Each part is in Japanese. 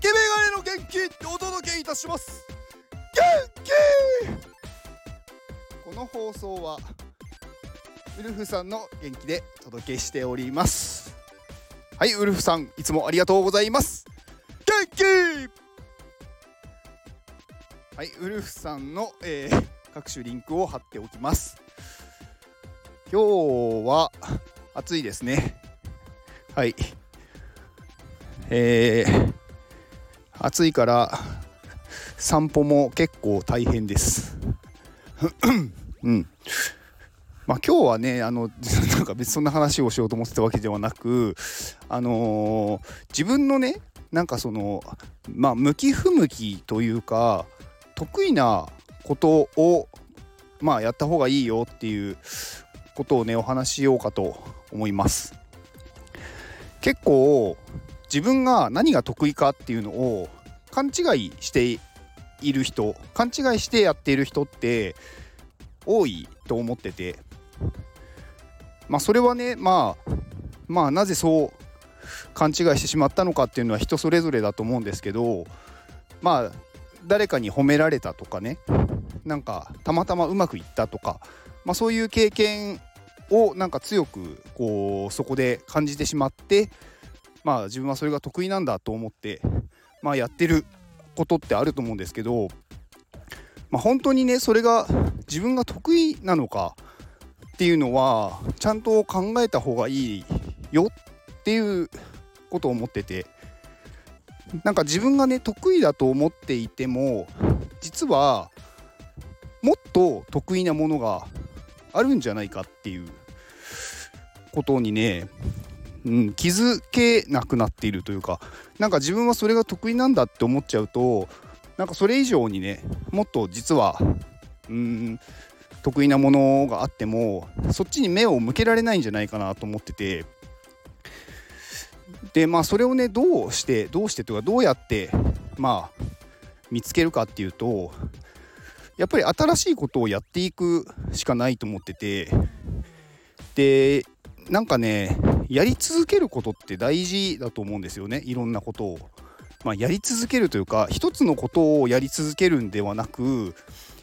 竹メガネの元気お届けいたします。元気！この放送はウルフさんの元気でお届けしております。はいウルフさんいつもありがとうございます。元気！はいウルフさんの、えー、各種リンクを貼っておきます。今日は暑いですね。はい。えー、暑いから散歩も結構大変です。うん。まあ今日はねあの なんか別にそんな話をしようと思ってたわけではなくあのー、自分のねなんかそのまあ向き不向きというか得意なことをまあやった方がいいよっていうことをねお話ししようかと思います。結構自分が何が得意かっていうのを勘違いしている人勘違いしてやっている人って多いと思ってて。まあそれはねまあまあなぜそう勘違いしてしまったのかっていうのは人それぞれだと思うんですけどまあ誰かに褒められたとかねなんかたまたまうまくいったとか、まあ、そういう経験をなんか強くこうそこで感じてしまってまあ自分はそれが得意なんだと思ってまあやってることってあると思うんですけど、まあ、本当にねそれが自分が得意なのかっていうのはちゃんと考えた方がいいよっていうことを思っててなんか自分がね得意だと思っていても実はもっと得意なものがあるんじゃないかっていうことにね、うん、気づけなくなっているというかなんか自分はそれが得意なんだって思っちゃうとなんかそれ以上にねもっと実はうん得意なものがあってもそっちに目を向けられないんじゃないかなと思ってて。でまあそれをねどうしてどうしてというかどうやってまあ見つけるかっていうとやっぱり新しいことをやっていくしかないと思ってて。でなんかねやり続けることって大事だと思うんですよねいろんなことを。まあ、やり続けるというか一つのことをやり続けるんではなく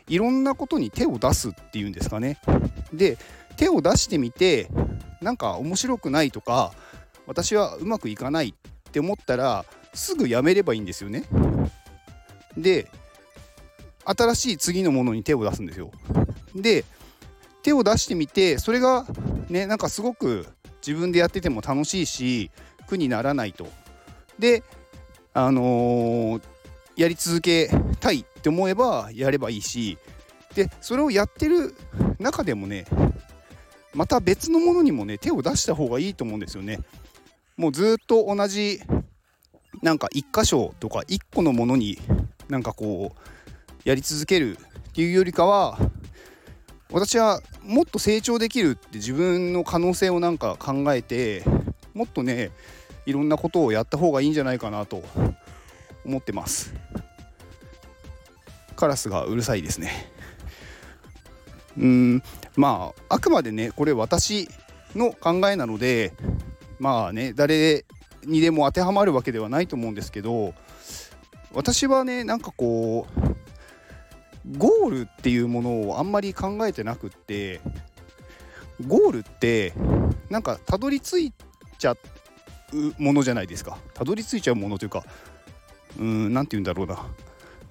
いろんなことに手を出すっていうんですかね。で手を出してみてなんか面白くないとか私はうまくいかないって思ったらすぐやめればいいんですよね。で新しい次のものに手を出すんですよ。で手を出してみてそれがねなんかすごく自分でやってても楽しいし苦にならないと。であのー、やり続けたいって思えばやればいいしでそれをやってる中でもねまた別のものにもね手を出した方がいいと思うんですよね。もうずっと同じなんか1箇所とか1個のものになんかこうやり続けるっていうよりかは私はもっと成長できるって自分の可能性をなんか考えてもっとねいろんなことをやった方がいいんじゃないかなと思ってます。カラスがうるさいですね。うんまああくまでねこれ私の考えなのでまあね誰にでも当てはまるわけではないと思うんですけど私はねなんかこうゴールっていうものをあんまり考えてなくってゴールってなんかたどり着いちゃうものじゃないですか。たどり着いちゃうものというかうん何て言うんだろうな。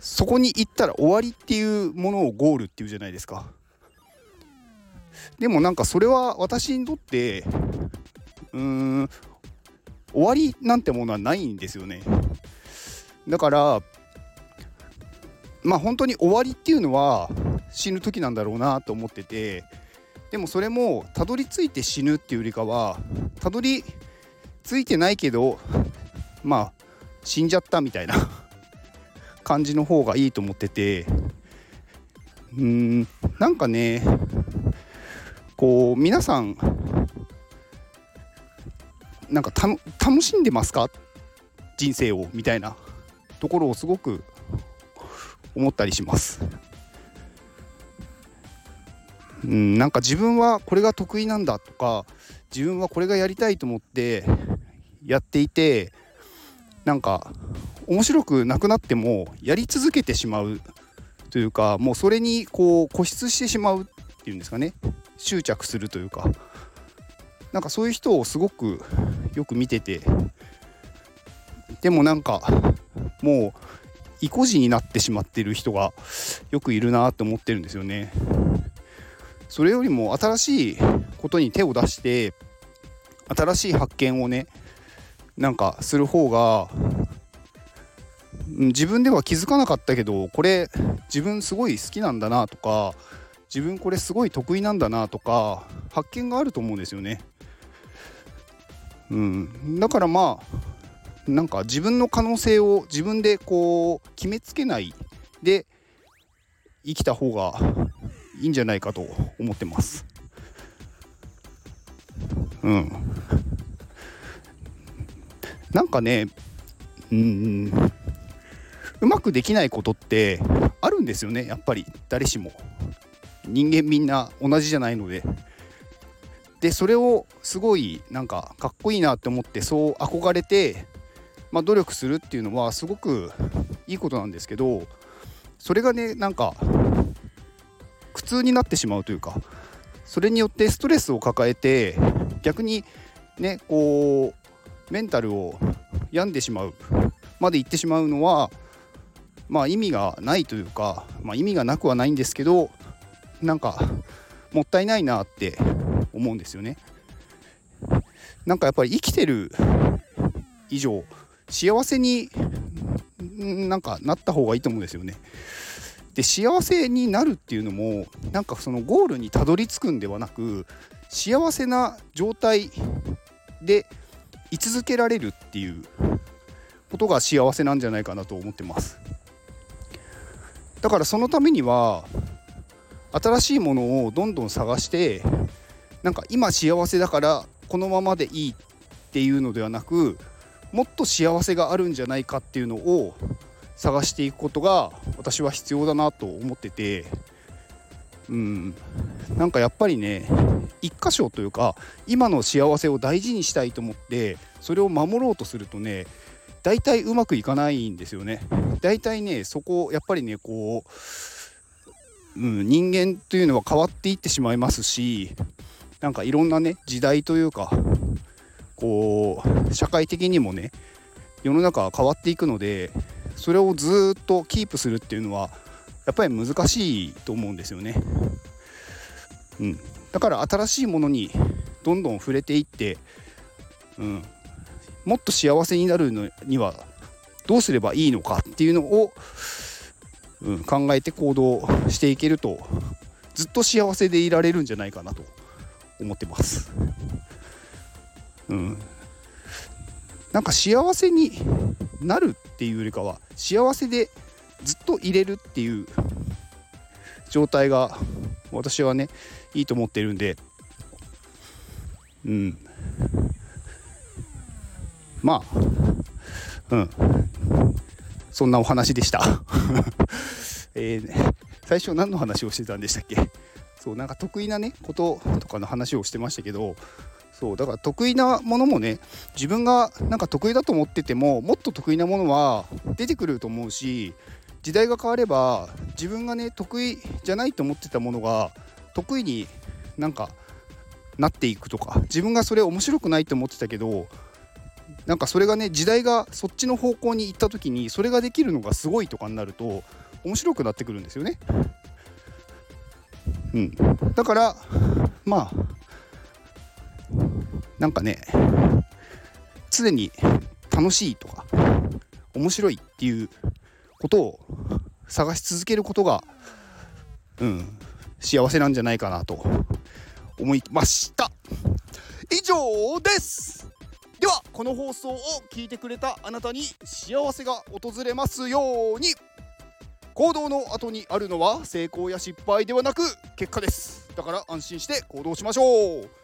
そこに行ったら終わりっていうものをゴールっていうじゃないですか。でもなんかそれは私にとってうーん終わりなんてものはないんですよね。だからまあ本当に終わりっていうのは死ぬ時なんだろうなと思っててでもそれもたどり着いて死ぬっていうよりかはたどり着いてないけどまあ死んじゃったみたいな 感じの方がいいと思っててうんなんかねこう皆さんなんか楽しんでますか？人生をみたいなところをすごく思ったりします。うん、なんか自分はこれが得意なんだとか自分はこれがやりたいと思ってやっていてなんか面白くなくなってもやり続けてしまうというかもうそれにこう固執してしまうっていうんですかね執着するというかなんかそういう人をすごくよく見ててでもなんかもう意固地になってしまってる人がよくいるなって思ってるんですよね。それよりも新しいことに手を出して新しい発見をねなんかする方が自分では気づかなかったけどこれ自分すごい好きなんだなとか自分これすごい得意なんだなとか発見があると思うんですよね。うん、だからまあなんか自分の可能性を自分でこう決めつけないで生きた方がいいんじゃないかと思ってます。うん。なんかね、うん、うまくできないことってあるんですよね、やっぱり誰しも。人間みんな同じじゃないので。で、それをすごいなんかかっこいいなって思ってそう憧れて、まあ、努力するっていうのはすごくいいことなんですけど、それがね、なんか苦痛になってしまうというかそれによってストレスを抱えて逆にねこうメンタルを病んでしまうまでいってしまうのはまあ意味がないというか、まあ、意味がなくはないんですけどなんかもったいないなって思うんですよね。なんかやっぱり生きてる以上幸せになんかなった方がいいと思うんですよね。で幸せになるっていうのもなんかそのゴールにたどり着くんではなく幸せな状態で居続けられるっていうことが幸せなんじゃないかなと思ってますだからそのためには新しいものをどんどん探してなんか今幸せだからこのままでいいっていうのではなくもっと幸せがあるんじゃないかっていうのを探していくことが私は必要だなと思ってて。うん。なんかやっぱりね一箇所というか今の幸せを大事にしたいと思ってそれを守ろうとするとね大体うまくいかないんですよね。大体ねそこやっぱりねこう、うん、人間というのは変わっていってしまいますしなんかいろんなね時代というかこう社会的にもね世の中は変わっていくのでそれをずっとキープするっていうのはやっぱり難しいと思うんですよね。うん、だから新しいものにどんどん触れていって、うん、もっと幸せになるのにはどうすればいいのかっていうのを、うん、考えて行動していけるとずっと幸せでいられるんじゃないかなと思ってます。うん、なんか幸せになるっていうよりかは幸せでずっと入れるっていう状態が私はねいいと思ってるんで。うん。まあ。うん。そんなお話でした。えー、最初何の話をしてたんでしたっけ？そうなんか得意なねこととかの話をしてましたけどそうだから得意なものもね自分がなんか得意だと思っててももっと得意なものは出てくると思うし時代が変われば自分がね得意じゃないと思ってたものが得意になんかなっていくとか自分がそれ面白くないと思ってたけどなんかそれがね時代がそっちの方向に行った時にそれができるのがすごいとかになると面白くなってくるんですよね。うん、だからまあなんかね常に楽しいとか面白いっていうことを探し続けることがうん幸せなんじゃないかなと思いました。以上です。ではこの放送を聞いてくれたあなたに幸せが訪れますように。行動の後にあるのは成功や失敗ではなく結果です。だから安心して行動しましょう。